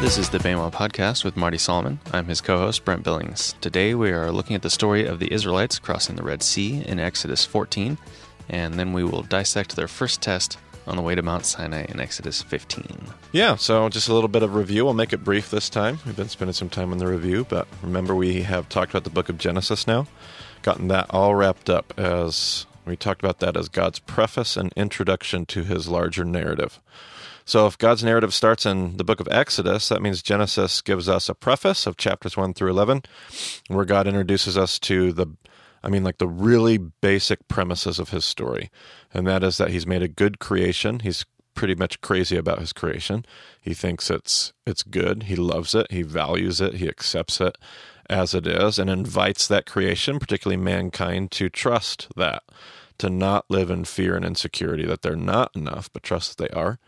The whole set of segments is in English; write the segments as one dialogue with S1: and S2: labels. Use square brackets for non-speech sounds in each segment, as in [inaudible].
S1: This is the BEMA Podcast with Marty Solomon. I'm his co host, Brent Billings. Today we are looking at the story of the Israelites crossing the Red Sea in Exodus 14, and then we will dissect their first test on the way to Mount Sinai in Exodus 15.
S2: Yeah, so just a little bit of review. We'll make it brief this time. We've been spending some time on the review, but remember we have talked about the book of Genesis now, gotten that all wrapped up as we talked about that as God's preface and introduction to his larger narrative. So if God's narrative starts in the book of Exodus, that means Genesis gives us a preface of chapters 1 through 11, where God introduces us to the I mean, like the really basic premises of his story. And that is that he's made a good creation. He's pretty much crazy about his creation. He thinks it's it's good. He loves it. He values it. He accepts it as it is and invites that creation, particularly mankind, to trust that, to not live in fear and insecurity that they're not enough, but trust that they are.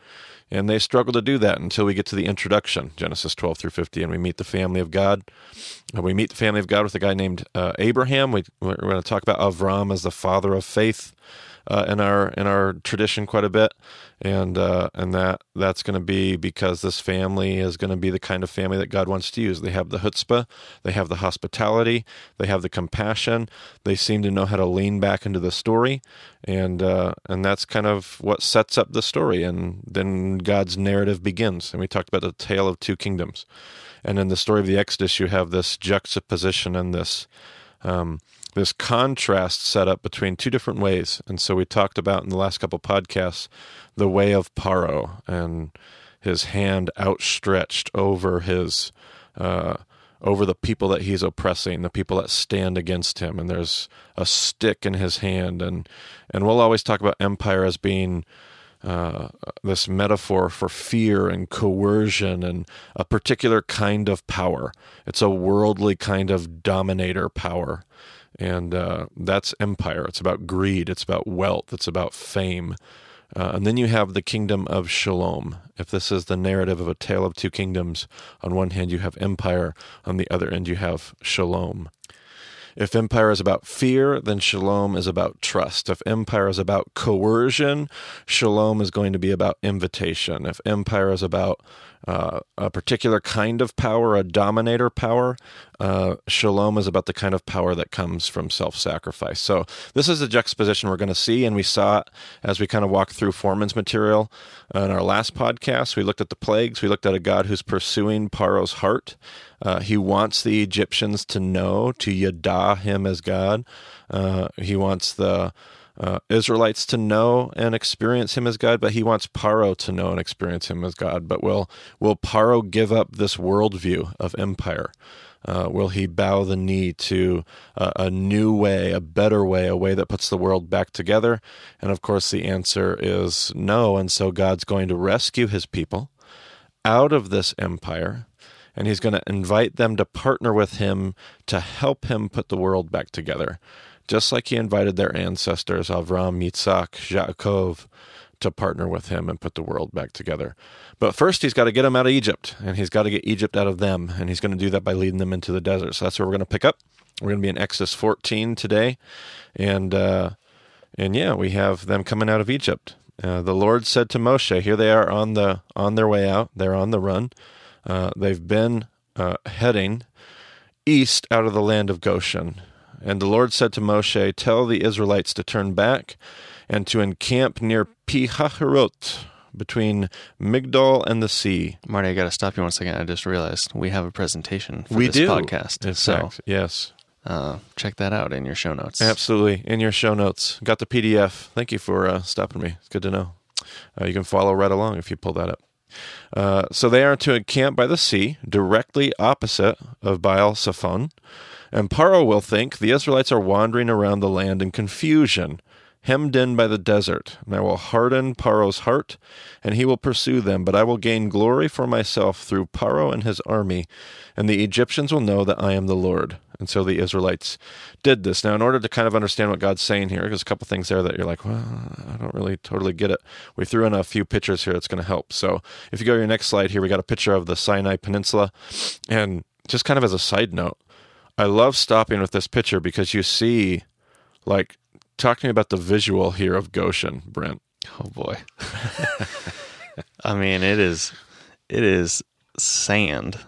S2: And they struggle to do that until we get to the introduction, Genesis 12 through 50, and we meet the family of God. We meet the family of God with a guy named uh, Abraham. We, we're going to talk about Avram as the father of faith uh, in our in our tradition quite a bit, and uh, and that that's going to be because this family is going to be the kind of family that God wants to use. They have the chutzpah, they have the hospitality, they have the compassion. They seem to know how to lean back into the story, and uh, and that's kind of what sets up the story. And then God's narrative begins. And we talked about the tale of two kingdoms, and in the story of the Exodus, you have this juxtaposition and this. Um, this contrast set up between two different ways. And so we talked about in the last couple podcasts the way of Paro and his hand outstretched over his uh, over the people that he's oppressing, the people that stand against him, and there's a stick in his hand, and and we'll always talk about empire as being uh, this metaphor for fear and coercion and a particular kind of power. It's a worldly kind of dominator power and uh, that's empire. It's about greed. It's about wealth. It's about fame. Uh, and then you have the kingdom of Shalom. If this is the narrative of a tale of two kingdoms, on one hand you have empire, on the other end you have Shalom. If empire is about fear, then shalom is about trust. If empire is about coercion, shalom is going to be about invitation. If empire is about uh, a particular kind of power, a dominator power. Uh, shalom is about the kind of power that comes from self sacrifice. So, this is a juxtaposition we're going to see, and we saw as we kind of walked through Fohrman's material in our last podcast. We looked at the plagues, we looked at a God who's pursuing Paro's heart. Uh, he wants the Egyptians to know, to yada him as God. Uh, he wants the uh, Israelites to know and experience him as God, but he wants Paro to know and experience him as God. But will will Paro give up this worldview of empire? Uh, will he bow the knee to a, a new way, a better way, a way that puts the world back together? And of course, the answer is no. And so God's going to rescue his people out of this empire and he's going to invite them to partner with him to help him put the world back together just like he invited their ancestors, Avram, Yitzhak, Yaakov, to partner with him and put the world back together. But first, he's got to get them out of Egypt, and he's got to get Egypt out of them, and he's going to do that by leading them into the desert. So that's where we're going to pick up. We're going to be in Exodus 14 today, and uh, and yeah, we have them coming out of Egypt. Uh, the Lord said to Moshe, "Here they are on the on their way out. They're on the run. Uh, they've been uh, heading east out of the land of Goshen." And the Lord said to Moshe, Tell the Israelites to turn back and to encamp near Pi-hahirot, between Migdol and the sea.
S1: Marty, I got to stop you one second. I just realized we have a presentation for
S2: we
S1: this
S2: do.
S1: podcast.
S2: In
S1: so
S2: fact, yes.
S1: uh, check that out in your show notes.
S2: Absolutely. In your show notes. Got the PDF. Thank you for uh, stopping me. It's good to know. Uh, you can follow right along if you pull that up. Uh, so they are to encamp by the sea, directly opposite of Baal Zephon. And Paro will think the Israelites are wandering around the land in confusion, hemmed in by the desert. And I will harden Paro's heart, and he will pursue them. But I will gain glory for myself through Paro and his army, and the Egyptians will know that I am the Lord. And so the Israelites did this. Now, in order to kind of understand what God's saying here, there's a couple things there that you're like, well, I don't really totally get it. We threw in a few pictures here that's going to help. So if you go to your next slide here, we got a picture of the Sinai Peninsula. And just kind of as a side note, I love stopping with this picture because you see, like, talking about the visual here of Goshen, Brent.
S1: Oh boy. [laughs] I mean, it is it is sand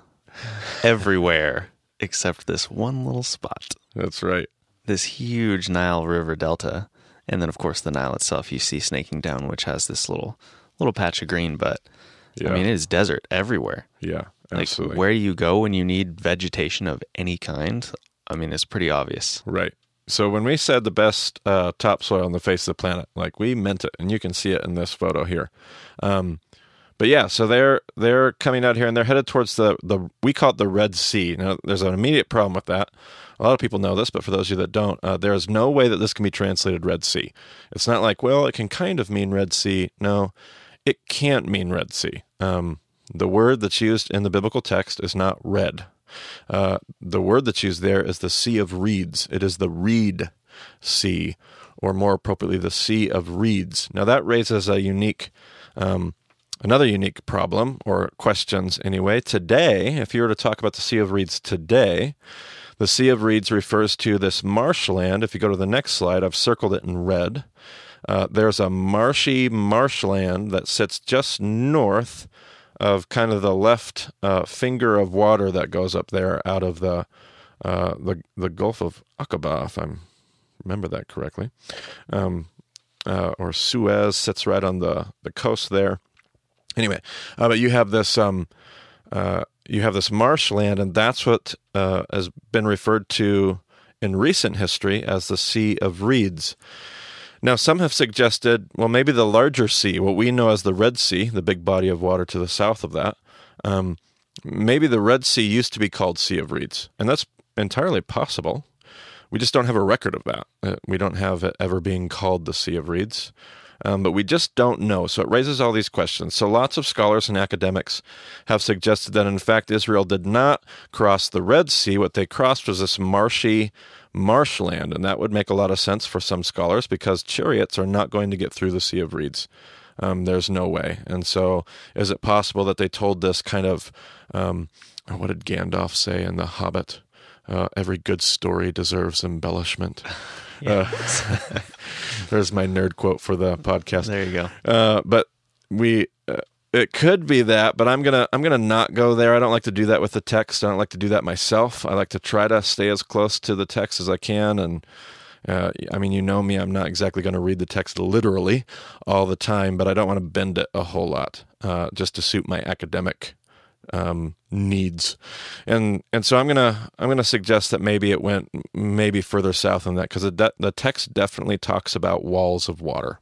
S1: everywhere except this one little spot.
S2: That's right.
S1: This huge Nile River delta. And then of course the Nile itself you see snaking down which has this little little patch of green, but
S2: Yeah.
S1: I mean it is desert everywhere.
S2: Yeah,
S1: Like
S2: absolutely.
S1: where you go when you need vegetation of any kind, I mean it's pretty obvious.
S2: Right. So when we said the best uh, topsoil on the face of the planet, like we meant it, and you can see it in this photo here. Um, but yeah, so they're they're coming out here and they're headed towards the the we call it the Red Sea. Now there's an immediate problem with that. A lot of people know this, but for those of you that don't, uh, there is no way that this can be translated Red Sea. It's not like well, it can kind of mean Red Sea. No, it can't mean Red Sea. Um, the word that's used in the biblical text is not red. Uh, the word that's used there is the Sea of Reeds. It is the Reed Sea, or more appropriately, the Sea of Reeds. Now that raises a unique, um, another unique problem or questions anyway. Today, if you were to talk about the Sea of Reeds today, the Sea of Reeds refers to this marshland. If you go to the next slide, I've circled it in red. Uh, there's a marshy marshland that sits just north of kind of the left uh, finger of water that goes up there out of the uh, the the Gulf of Aqaba, if I remember that correctly, um, uh, or Suez sits right on the the coast there. Anyway, uh, but you have this um, uh, you have this marshland, and that's what uh, has been referred to in recent history as the Sea of Reeds. Now, some have suggested, well, maybe the larger sea, what we know as the Red Sea, the big body of water to the south of that, um, maybe the Red Sea used to be called Sea of Reeds, and that's entirely possible. We just don't have a record of that. Uh, we don't have it ever being called the Sea of Reeds. Um, but we just don't know. So it raises all these questions. So lots of scholars and academics have suggested that, in fact, Israel did not cross the Red Sea. What they crossed was this marshy marshland. And that would make a lot of sense for some scholars because chariots are not going to get through the Sea of Reeds. Um, there's no way. And so, is it possible that they told this kind of, um, what did Gandalf say in The Hobbit? Uh, every good story deserves embellishment. [laughs] Uh, [laughs] there's my nerd quote for the podcast.
S1: There you go.
S2: Uh, but we, it could be that, but I'm gonna, I'm gonna not go there. I don't like to do that with the text. I don't like to do that myself. I like to try to stay as close to the text as I can. And uh, I mean, you know me, I'm not exactly going to read the text literally all the time, but I don't want to bend it a whole lot uh, just to suit my academic um, needs, and and so I'm gonna I'm gonna suggest that maybe it went maybe further south than that because the de- the text definitely talks about walls of water.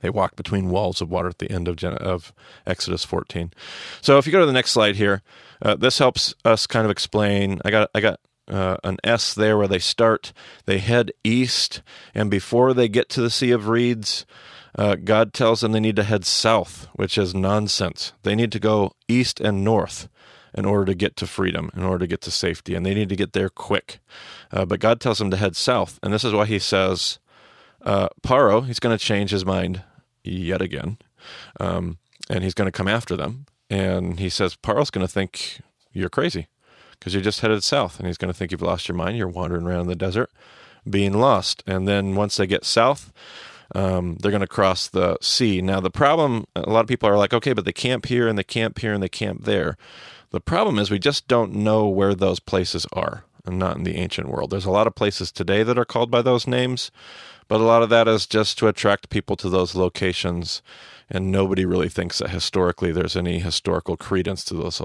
S2: They walk between walls of water at the end of Gen- of Exodus 14. So if you go to the next slide here, uh, this helps us kind of explain. I got I got uh, an S there where they start. They head east, and before they get to the Sea of Reeds, uh, God tells them they need to head south, which is nonsense. They need to go east and north in order to get to freedom, in order to get to safety, and they need to get there quick. Uh, but God tells them to head south, and this is why He says, uh, Paro, he's going to change his mind yet again, um, and he's going to come after them. And he says, Paro's going to think you're crazy because you're just headed south, and he's going to think you've lost your mind. You're wandering around in the desert, being lost. And then once they get south, um, they're going to cross the sea. Now, the problem, a lot of people are like, okay, but they camp here and they camp here and they camp there. The problem is we just don't know where those places are, and not in the ancient world. There's a lot of places today that are called by those names, but a lot of that is just to attract people to those locations, and nobody really thinks that historically there's any historical credence to those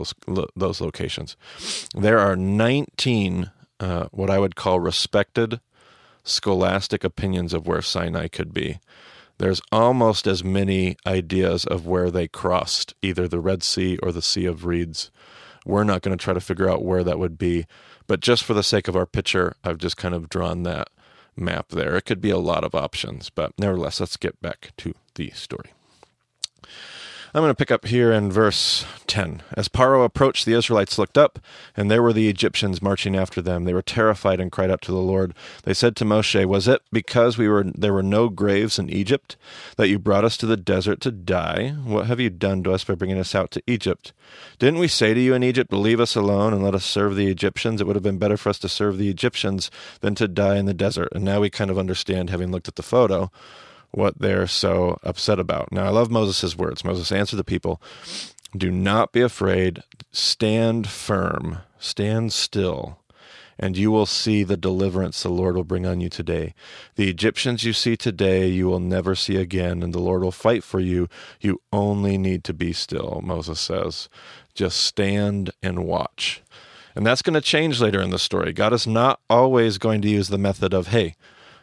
S2: those, locations. There are 19 uh, what I would call respected scholastic opinions of where Sinai could be. There's almost as many ideas of where they crossed, either the Red Sea or the Sea of Reeds. We're not going to try to figure out where that would be, but just for the sake of our picture, I've just kind of drawn that map there. It could be a lot of options, but nevertheless, let's get back to the story. I'm going to pick up here in verse 10. As Paro approached, the Israelites looked up, and there were the Egyptians marching after them. They were terrified and cried out to the Lord. They said to Moshe, Was it because we were there were no graves in Egypt that you brought us to the desert to die? What have you done to us by bringing us out to Egypt? Didn't we say to you in Egypt, Leave us alone and let us serve the Egyptians? It would have been better for us to serve the Egyptians than to die in the desert. And now we kind of understand, having looked at the photo, what they're so upset about. Now, I love Moses' words. Moses answered the people, Do not be afraid. Stand firm. Stand still. And you will see the deliverance the Lord will bring on you today. The Egyptians you see today, you will never see again, and the Lord will fight for you. You only need to be still, Moses says. Just stand and watch. And that's going to change later in the story. God is not always going to use the method of, hey,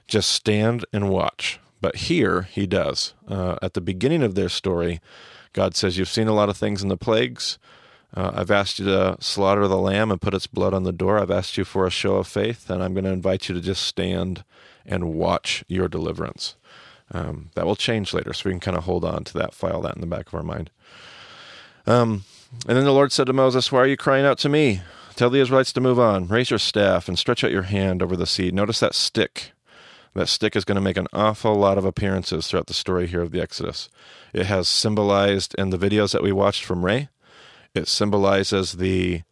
S2: just stand and watch. But here he does. Uh, at the beginning of their story, God says, You've seen a lot of things in the plagues. Uh, I've asked you to slaughter the lamb and put its blood on the door. I've asked you for a show of faith, and I'm going to invite you to just stand and watch your deliverance. Um, that will change later, so we can kind of hold on to that, file that in the back of our mind. Um, and then the Lord said to Moses, Why are you crying out to me? Tell the Israelites to move on. Raise your staff and stretch out your hand over the sea. Notice that stick. That stick is going to make an awful lot of appearances throughout the story here of the Exodus. It has symbolized in the videos that we watched from Ray. It symbolizes the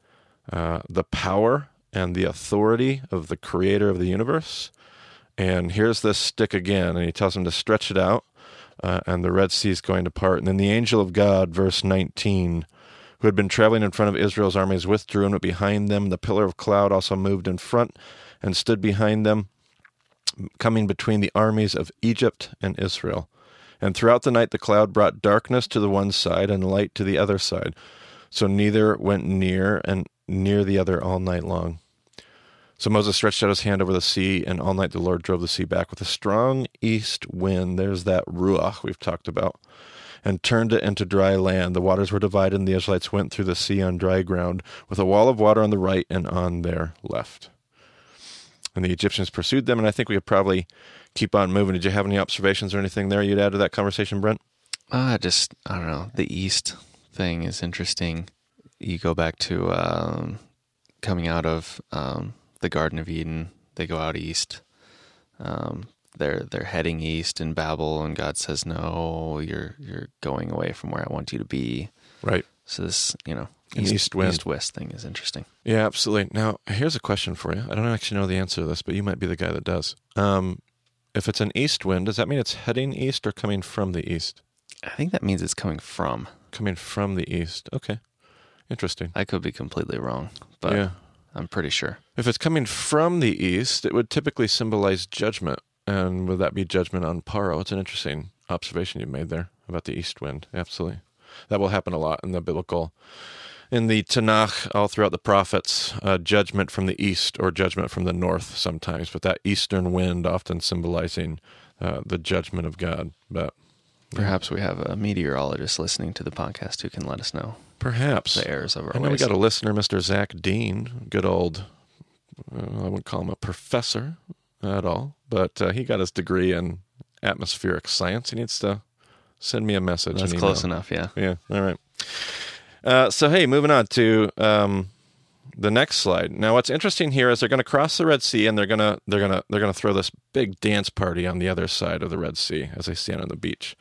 S2: uh, the power and the authority of the Creator of the universe. And here's this stick again, and he tells him to stretch it out, uh, and the Red Sea is going to part. And then the angel of God, verse 19 who had been traveling in front of Israel's armies withdrew and went behind them. The pillar of cloud also moved in front and stood behind them, coming between the armies of Egypt and Israel. And throughout the night the cloud brought darkness to the one side and light to the other side. So neither went near and near the other all night long. So Moses stretched out his hand over the sea, and all night the Lord drove the sea back with a strong east wind. There's that ruach we've talked about and turned it into dry land. The waters were divided, and the Israelites went through the sea on dry ground, with a wall of water on the right and on their left. And the Egyptians pursued them, and I think we could probably keep on moving. Did you have any observations or anything there you'd add to that conversation, Brent?
S1: Uh, just, I don't know. The East thing is interesting. You go back to um, coming out of um, the Garden of Eden, they go out east. Um, they're they're heading east in Babel, and God says, "No, you're you're going away from where I want you to be."
S2: Right.
S1: So this, you know,
S2: east, east, wind.
S1: east west thing is interesting.
S2: Yeah, absolutely. Now, here's a question for you. I don't actually know the answer to this, but you might be the guy that does. Um, if it's an east wind, does that mean it's heading east or coming from the east?
S1: I think that means it's coming from.
S2: Coming from the east. Okay. Interesting.
S1: I could be completely wrong, but yeah. I'm pretty sure.
S2: If it's coming from the east, it would typically symbolize judgment and would that be judgment on Paro? It's an interesting observation you've made there about the east wind. Absolutely. That will happen a lot in the biblical, in the Tanakh, all throughout the prophets, uh, judgment from the east or judgment from the north sometimes, but that eastern wind often symbolizing uh, the judgment of God. But
S1: perhaps we have a meteorologist listening to the podcast who can let us know.
S2: Perhaps
S1: the errors of our.
S2: I know
S1: ways.
S2: we got a listener, Mr. Zach Dean, good old. Uh, I wouldn't call him a professor at all, but uh, he got his degree in atmospheric science. He needs to send me a message.
S1: That's close enough, yeah.
S2: Yeah, all right. Uh, so, hey, moving on to um, the next slide. Now, what's interesting here is they're going to cross the Red Sea, and they're gonna they're gonna they're gonna throw this big dance party on the other side of the Red Sea as they stand on the beach.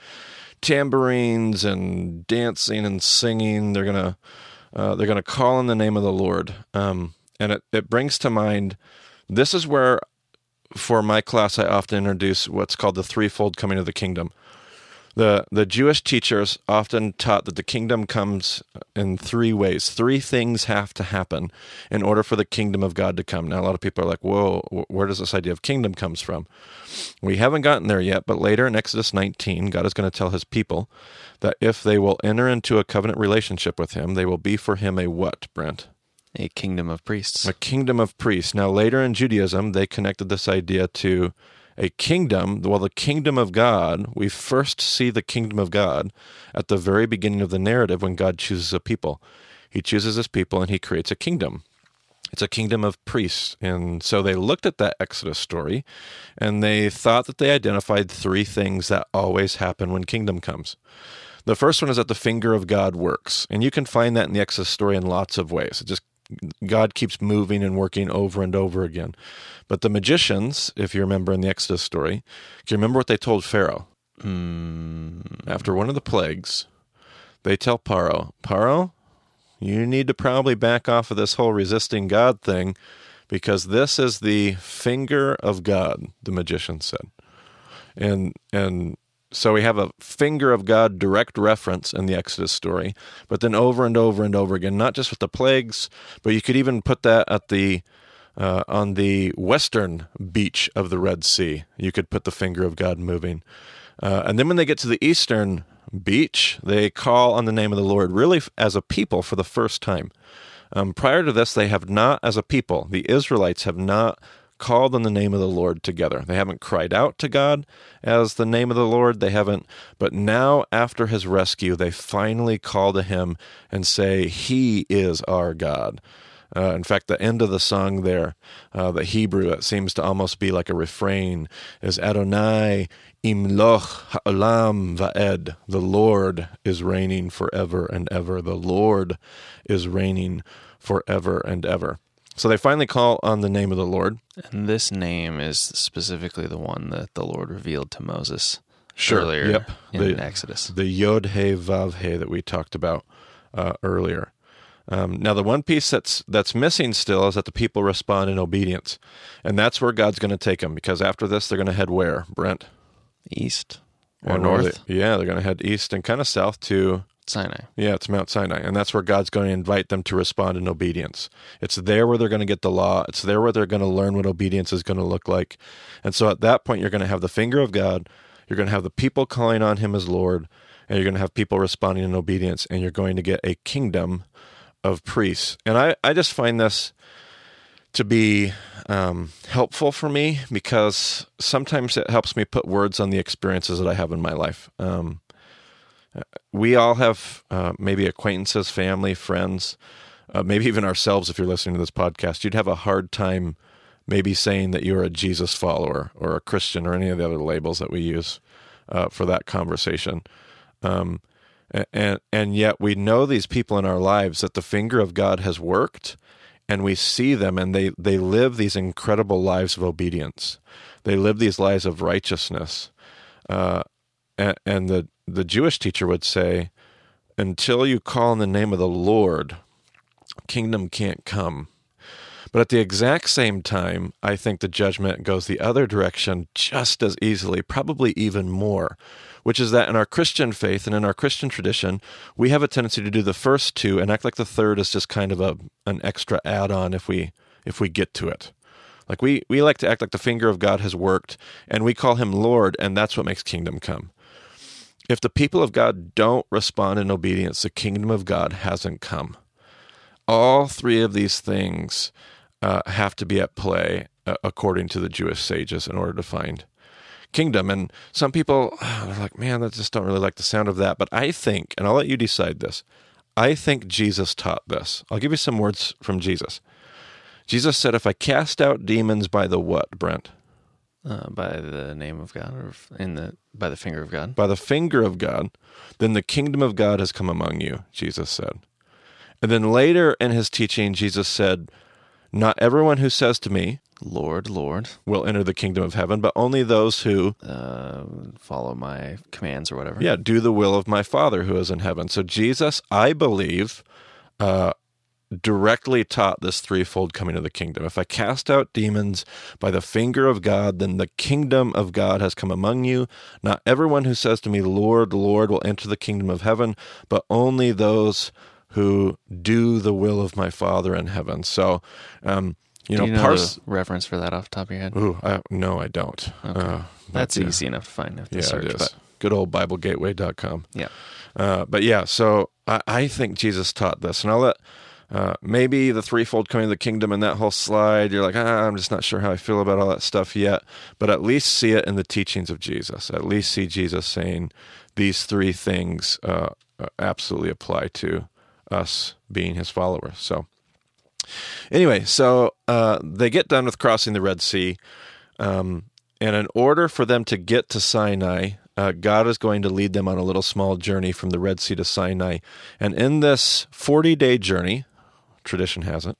S2: Tambourines and dancing and singing. They're gonna uh, they're gonna call in the name of the Lord, um, and it it brings to mind. This is where for my class, I often introduce what's called the threefold coming of the kingdom. The, the Jewish teachers often taught that the kingdom comes in three ways. Three things have to happen in order for the kingdom of God to come. Now, a lot of people are like, whoa, where does this idea of kingdom comes from? We haven't gotten there yet, but later in Exodus 19, God is going to tell his people that if they will enter into a covenant relationship with him, they will be for him a what, Brent?
S1: A kingdom of priests.
S2: A kingdom of priests. Now, later in Judaism, they connected this idea to a kingdom. Well, the kingdom of God, we first see the kingdom of God at the very beginning of the narrative when God chooses a people. He chooses his people and he creates a kingdom. It's a kingdom of priests. And so they looked at that Exodus story and they thought that they identified three things that always happen when kingdom comes. The first one is that the finger of God works. And you can find that in the Exodus story in lots of ways. It just God keeps moving and working over and over again. But the magicians, if you remember in the Exodus story, can you remember what they told Pharaoh?
S1: Mm.
S2: After one of the plagues, they tell Paro, Paro, you need to probably back off of this whole resisting God thing because this is the finger of God, the magician said. And and so we have a finger of God direct reference in the Exodus story, but then over and over and over again, not just with the plagues, but you could even put that at the uh, on the western beach of the Red Sea. You could put the finger of God moving. Uh, and then when they get to the eastern beach, they call on the name of the Lord really as a people for the first time. Um, prior to this, they have not, as a people, the Israelites have not called on the name of the Lord together. They haven't cried out to God as the name of the Lord. They haven't, but now after his rescue, they finally call to him and say, He is our God. Uh, in fact, the end of the song there, uh, the Hebrew, it seems to almost be like a refrain, is Adonai imloch ha'olam va'ed. The Lord is reigning forever and ever. The Lord is reigning forever and ever. So they finally call on the name of the Lord.
S1: And this name is specifically the one that the Lord revealed to Moses
S2: Sure,
S1: earlier
S2: yep.
S1: in
S2: The-
S1: Exodus.
S2: the Yod He Vav He that we talked about uh, earlier. Um, now, the one piece that's that's missing still is that the people respond in obedience, and that's where God's going to take them. Because after this, they're going to head where, Brent?
S1: East or
S2: where
S1: north?
S2: they- yeah, they're going to head east and kind of south to
S1: Sinai.
S2: yeah, it's Mount Sinai, and that's where God's going to invite them to respond in obedience. It's there where they're going to get the law. It's there where they're going to learn what obedience is going to look like. And so at that point, you're going to have the finger of God. You're going to have the people calling on Him as Lord, and you're going to have people responding in obedience, and you're going to get a kingdom of priests. And I, I just find this to be um, helpful for me because sometimes it helps me put words on the experiences that I have in my life. Um, we all have uh, maybe acquaintances, family, friends, uh, maybe even ourselves. If you're listening to this podcast, you'd have a hard time maybe saying that you're a Jesus follower or a Christian or any of the other labels that we use uh, for that conversation. Um, and and yet we know these people in our lives that the finger of God has worked, and we see them, and they they live these incredible lives of obedience. They live these lives of righteousness. Uh, and, and the the Jewish teacher would say, until you call in the name of the Lord, kingdom can't come. But at the exact same time, I think the judgment goes the other direction just as easily, probably even more, which is that in our Christian faith and in our Christian tradition, we have a tendency to do the first two and act like the third is just kind of a an extra add-on if we if we get to it. Like we we like to act like the finger of God has worked and we call him Lord and that's what makes kingdom come. If the people of God don't respond in obedience, the kingdom of God hasn't come. All three of these things uh, have to be at play uh, according to the Jewish sages in order to find kingdom. And some people [sighs] are like, man, I just don't really like the sound of that. But I think, and I'll let you decide this, I think Jesus taught this. I'll give you some words from Jesus. Jesus said, if I cast out demons by the what, Brent?
S1: Uh, by the name of God, or in the by the finger of God.
S2: by the finger of God, then the kingdom of God has come among you, Jesus said. And then later in his teaching, Jesus said, Not everyone who says to me
S1: Lord, Lord,
S2: will enter the kingdom of heaven, but only those who,
S1: uh, follow my commands or whatever.
S2: yeah, do the will of my Father who is in heaven. So Jesus, I believe, uh, directly taught this threefold coming of the kingdom. If I cast out demons by the finger of God, then the kingdom of God has come among you. Not everyone who says to me, Lord, Lord, will enter the kingdom of heaven, but only those who do the will of my Father in heaven. So, um, you
S1: Do
S2: know,
S1: you know
S2: parse.
S1: reference for that off the top of your head?
S2: Ooh, I, no, I don't. Uh,
S1: That's
S2: yeah.
S1: easy enough to find. To
S2: Yeah,
S1: search,
S2: it is.
S1: but
S2: Good old BibleGateway.com.
S1: yeah.
S2: Uh, but yeah, so I, I think Jesus taught this, and I'll let uh, maybe the threefold coming of the kingdom and that whole slide. You're like, ah, I'm just not sure how I feel about all that stuff yet. But at least see it in the teachings of Jesus. At least see Jesus saying these three things uh, uh, absolutely apply to us being His followers. So anyway, so uh, they get done with crossing the Red Sea. Um, and in order for them to get to Sinai, uh, God is going to lead them on a little small journey from the Red Sea to Sinai. And in this 40 day journey, tradition has it,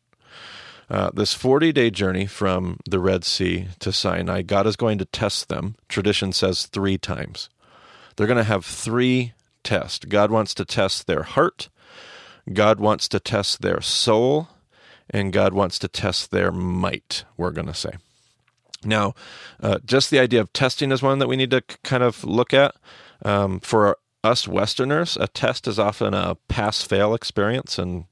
S2: uh, this 40 day journey from the Red Sea to Sinai, God is going to test them. Tradition says three times. They're going to have three tests. God wants to test their heart, God wants to test their soul, and God wants to test their might, we're going to say. Now, uh, just the idea of testing is one that we need to kind of look at. Um, for us Westerners, a test is often a pass fail experience. And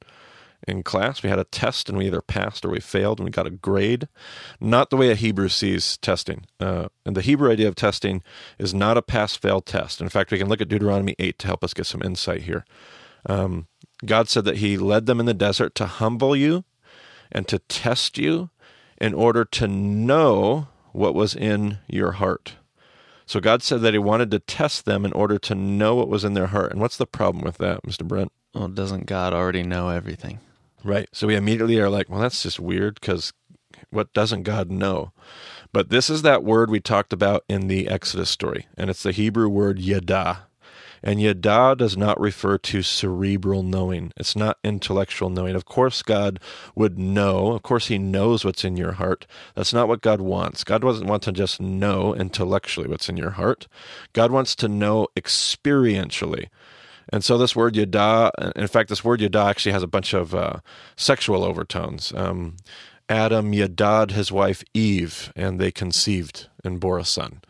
S2: in class, we had a test and we either passed or we failed and we got a grade. Not the way a Hebrew sees testing. Uh, and the Hebrew idea of testing is not a pass fail test. In fact, we can look at Deuteronomy 8 to help us get some insight here. Um, God said that He led them in the desert to humble you and to test you in order to know what was in your heart. So God said that He wanted to test them in order to know what was in their heart. And what's the problem with that, Mr. Brent?
S1: Well, doesn't God already know everything?
S2: Right. So we immediately are like, well, that's just weird because what doesn't God know? But this is that word we talked about in the Exodus story, and it's the Hebrew word yada. And yada does not refer to cerebral knowing. It's not intellectual knowing. Of course, God would know. Of course, He knows what's in your heart. That's not what God wants. God doesn't want to just know intellectually what's in your heart. God wants to know experientially. And so this word yada, in fact, this word yada actually has a bunch of uh, sexual overtones. Um, Adam yadad his wife Eve, and they conceived and bore a son.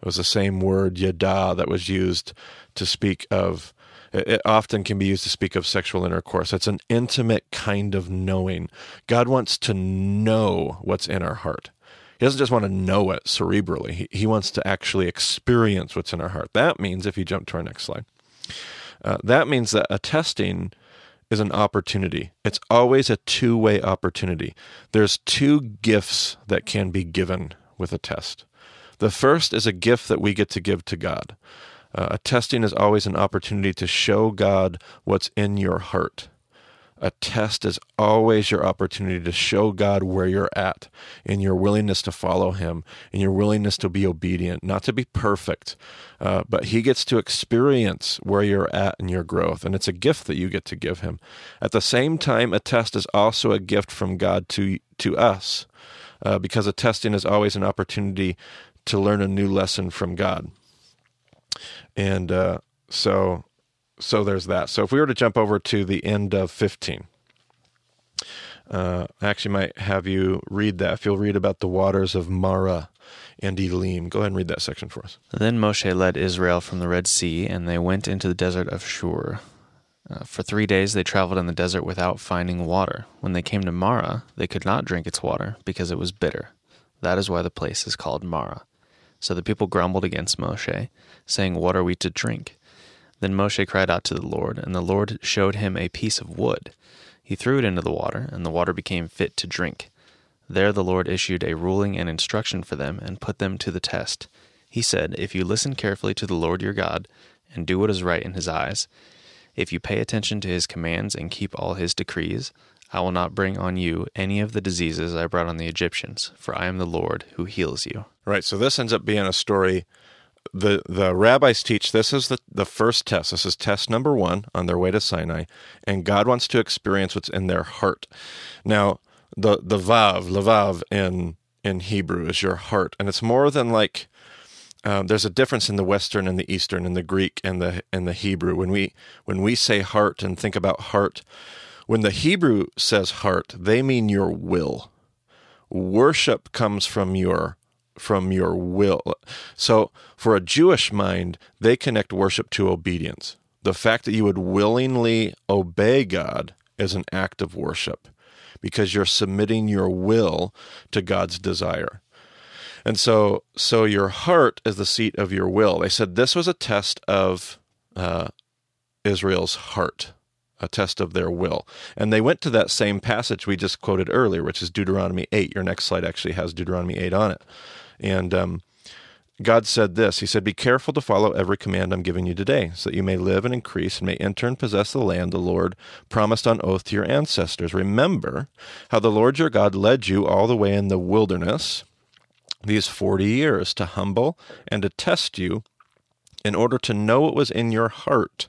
S2: It was the same word yada that was used to speak of. It often can be used to speak of sexual intercourse. It's an intimate kind of knowing. God wants to know what's in our heart. He doesn't just want to know it cerebrally. He, he wants to actually experience what's in our heart. That means, if you jump to our next slide, uh, that means that a testing is an opportunity. It's always a two way opportunity. There's two gifts that can be given with a test. The first is a gift that we get to give to God. Uh, a testing is always an opportunity to show God what's in your heart. A test is always your opportunity to show God where you're at in your willingness to follow Him, in your willingness to be obedient, not to be perfect, uh, but He gets to experience where you're at in your growth, and it's a gift that you get to give Him. At the same time, a test is also a gift from God to to us, uh, because a testing is always an opportunity to learn a new lesson from God. And uh, so so there's that. So if we were to jump over to the end of 15, uh, I actually might have you read that. If you'll read about the waters of Mara and Elim, go ahead and read that section for us.
S1: Then Moshe led Israel from the Red Sea, and they went into the desert of Shur. Uh, for three days they traveled in the desert without finding water. When they came to Mara, they could not drink its water because it was bitter. That is why the place is called Mara. So the people grumbled against Moshe, saying, What are we to drink? Then Moshe cried out to the Lord, and the Lord showed him a piece of wood. He threw it into the water, and the water became fit to drink. There the Lord issued a ruling and instruction for them, and put them to the test. He said, If you listen carefully to the Lord your God, and do what is right in his eyes, if you pay attention to his commands and keep all his decrees, I will not bring on you any of the diseases I brought on the Egyptians, for I am the Lord who heals you.
S2: Right. So this ends up being a story the the rabbis teach this is the, the first test. This is test number one on their way to Sinai, and God wants to experience what's in their heart. Now, the the vav, levav in in Hebrew is your heart, and it's more than like um, there's a difference in the Western and the Eastern, and the Greek and the and the Hebrew. When we when we say heart and think about heart, when the Hebrew says heart, they mean your will. Worship comes from your from your will. So, for a Jewish mind, they connect worship to obedience. The fact that you would willingly obey God is an act of worship because you're submitting your will to God's desire. And so, so your heart is the seat of your will. They said this was a test of uh, Israel's heart, a test of their will. And they went to that same passage we just quoted earlier, which is Deuteronomy 8. Your next slide actually has Deuteronomy 8 on it. And um, God said this He said, Be careful to follow every command I'm giving you today, so that you may live and increase and may enter and possess the land the Lord promised on oath to your ancestors. Remember how the Lord your God led you all the way in the wilderness these 40 years to humble and to test you in order to know what was in your heart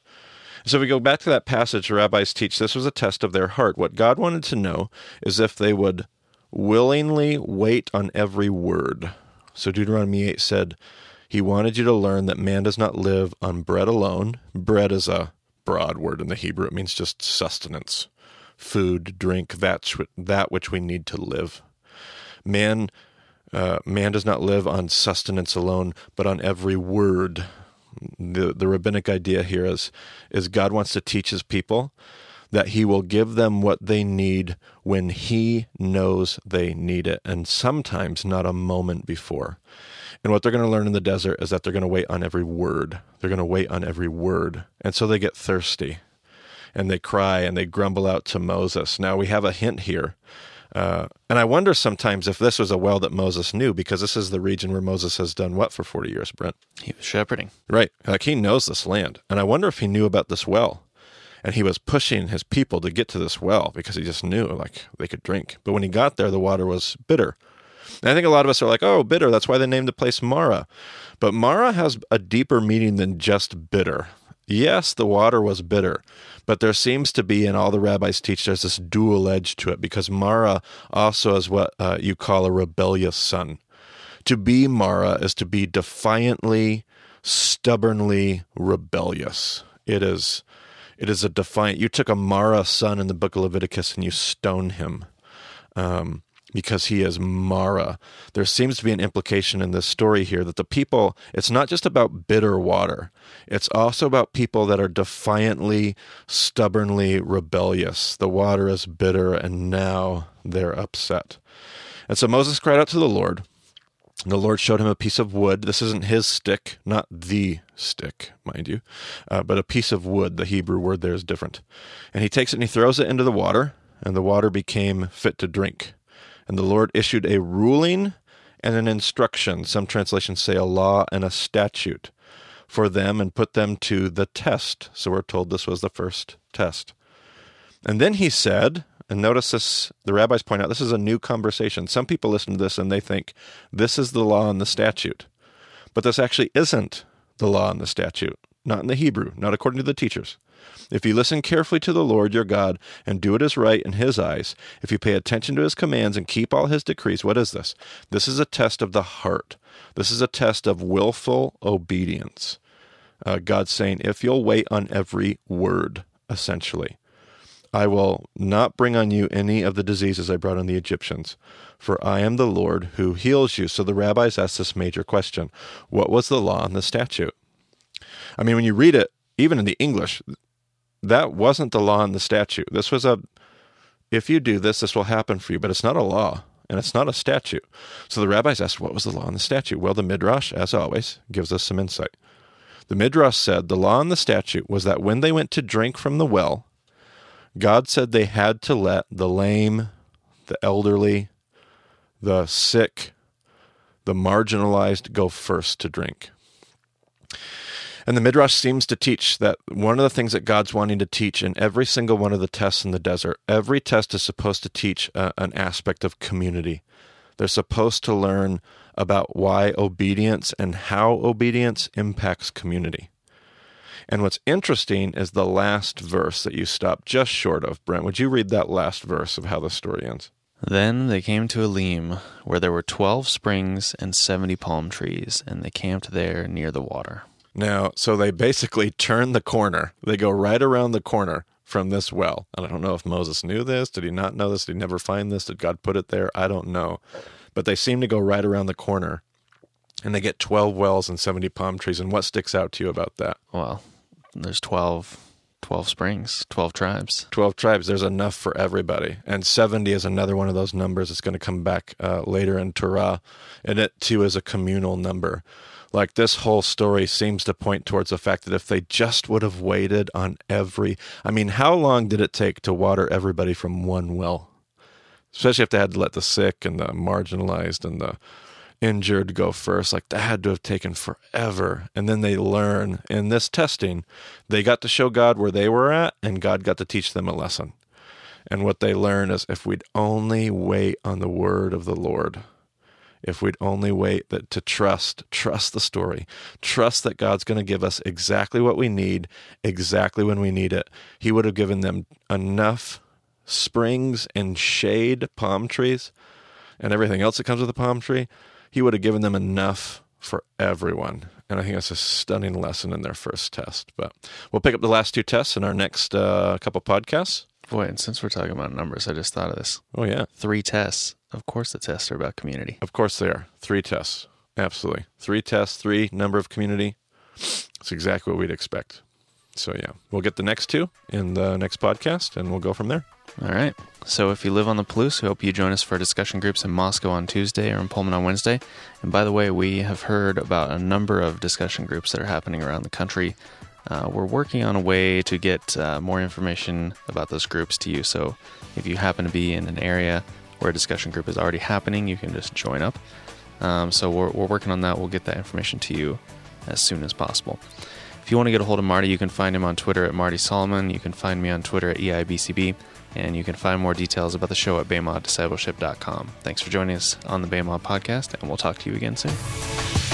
S2: So we go back to that passage, the rabbis teach this was a test of their heart. What God wanted to know is if they would willingly wait on every word. So Deuteronomy 8 said, He wanted you to learn that man does not live on bread alone. Bread is a broad word in the Hebrew, it means just sustenance, food, drink, that, that which we need to live. Man, uh, man does not live on sustenance alone, but on every word the the rabbinic idea here is is God wants to teach his people that he will give them what they need when he knows they need it and sometimes not a moment before. And what they're going to learn in the desert is that they're going to wait on every word. They're going to wait on every word. And so they get thirsty and they cry and they grumble out to Moses. Now we have a hint here uh, and I wonder sometimes if this was a well that Moses knew, because this is the region where Moses has done what for 40 years, Brent?
S1: He was shepherding.
S2: Right. Like he knows this land. And I wonder if he knew about this well. And he was pushing his people to get to this well because he just knew like they could drink. But when he got there, the water was bitter. And I think a lot of us are like, oh, bitter. That's why they named the place Mara. But Mara has a deeper meaning than just bitter. Yes, the water was bitter, but there seems to be, and all the rabbis teach, there's this dual edge to it because Mara also is what uh, you call a rebellious son. To be Mara is to be defiantly, stubbornly rebellious. It is, it is a defiant. You took a Mara son in the book of Leviticus and you stone him. Um, because he is Mara. There seems to be an implication in this story here that the people, it's not just about bitter water, it's also about people that are defiantly, stubbornly rebellious. The water is bitter, and now they're upset. And so Moses cried out to the Lord. The Lord showed him a piece of wood. This isn't his stick, not the stick, mind you, uh, but a piece of wood. The Hebrew word there is different. And he takes it and he throws it into the water, and the water became fit to drink. And the Lord issued a ruling and an instruction. Some translations say a law and a statute for them and put them to the test. So we're told this was the first test. And then he said, and notice this, the rabbis point out this is a new conversation. Some people listen to this and they think this is the law and the statute. But this actually isn't the law and the statute, not in the Hebrew, not according to the teachers. If you listen carefully to the Lord your God and do what is right in his eyes, if you pay attention to his commands and keep all his decrees, what is this? This is a test of the heart. This is a test of willful obedience. Uh, God's saying, if you'll wait on every word, essentially, I will not bring on you any of the diseases I brought on the Egyptians, for I am the Lord who heals you. So the rabbis asked this major question What was the law and the statute? I mean, when you read it, even in the English, that wasn't the law and the statute. This was a, if you do this, this will happen for you, but it's not a law and it's not a statute. So the rabbis asked, what was the law and the statute? Well, the Midrash, as always, gives us some insight. The Midrash said the law and the statute was that when they went to drink from the well, God said they had to let the lame, the elderly, the sick, the marginalized go first to drink. And the Midrash seems to teach that one of the things that God's wanting to teach in every single one of the tests in the desert, every test is supposed to teach uh, an aspect of community. They're supposed to learn about why obedience and how obedience impacts community. And what's interesting is the last verse that you stopped just short of. Brent, would you read that last verse of how the story ends?
S1: Then they came to Elim, where there were twelve springs and seventy palm trees, and they camped there near the water.
S2: Now, so they basically turn the corner. They go right around the corner from this well. And I don't know if Moses knew this. Did he not know this? Did he never find this? Did God put it there? I don't know. But they seem to go right around the corner and they get 12 wells and 70 palm trees. And what sticks out to you about that?
S1: Well, there's 12, 12 springs, 12 tribes.
S2: 12 tribes. There's enough for everybody. And 70 is another one of those numbers that's going to come back uh, later in Torah. And it too is a communal number like this whole story seems to point towards the fact that if they just would have waited on every I mean, how long did it take to water everybody from one well? Especially if they had to let the sick and the marginalized and the injured go first. Like that had to have taken forever. And then they learn in this testing, they got to show God where they were at, and God got to teach them a lesson. And what they learn is if we'd only wait on the word of the Lord, if we'd only wait that to trust, trust the story, trust that God's going to give us exactly what we need, exactly when we need it. He would have given them enough springs and shade, palm trees, and everything else that comes with a palm tree. He would have given them enough for everyone. And I think that's a stunning lesson in their first test. But we'll pick up the last two tests in our next uh, couple podcasts.
S1: Boy, and since we're talking about numbers, I just thought of this.
S2: Oh, yeah.
S1: Three tests. Of course, the tests are about community.
S2: Of course they are. Three tests. Absolutely. Three tests, three number of community. It's exactly what we'd expect. So, yeah, we'll get the next two in the next podcast and we'll go from there.
S1: All right. So if you live on the Palouse, we hope you join us for discussion groups in Moscow on Tuesday or in Pullman on Wednesday. And by the way, we have heard about a number of discussion groups that are happening around the country. Uh, we're working on a way to get uh, more information about those groups to you. So if you happen to be in an area where a discussion group is already happening, you can just join up. Um, so we're, we're working on that. We'll get that information to you as soon as possible. If you want to get a hold of Marty, you can find him on Twitter at Marty Solomon. You can find me on Twitter at EIBCB. And you can find more details about the show at BEMA Discipleship.com. Thanks for joining us on the BEMA podcast, and we'll talk to you again soon.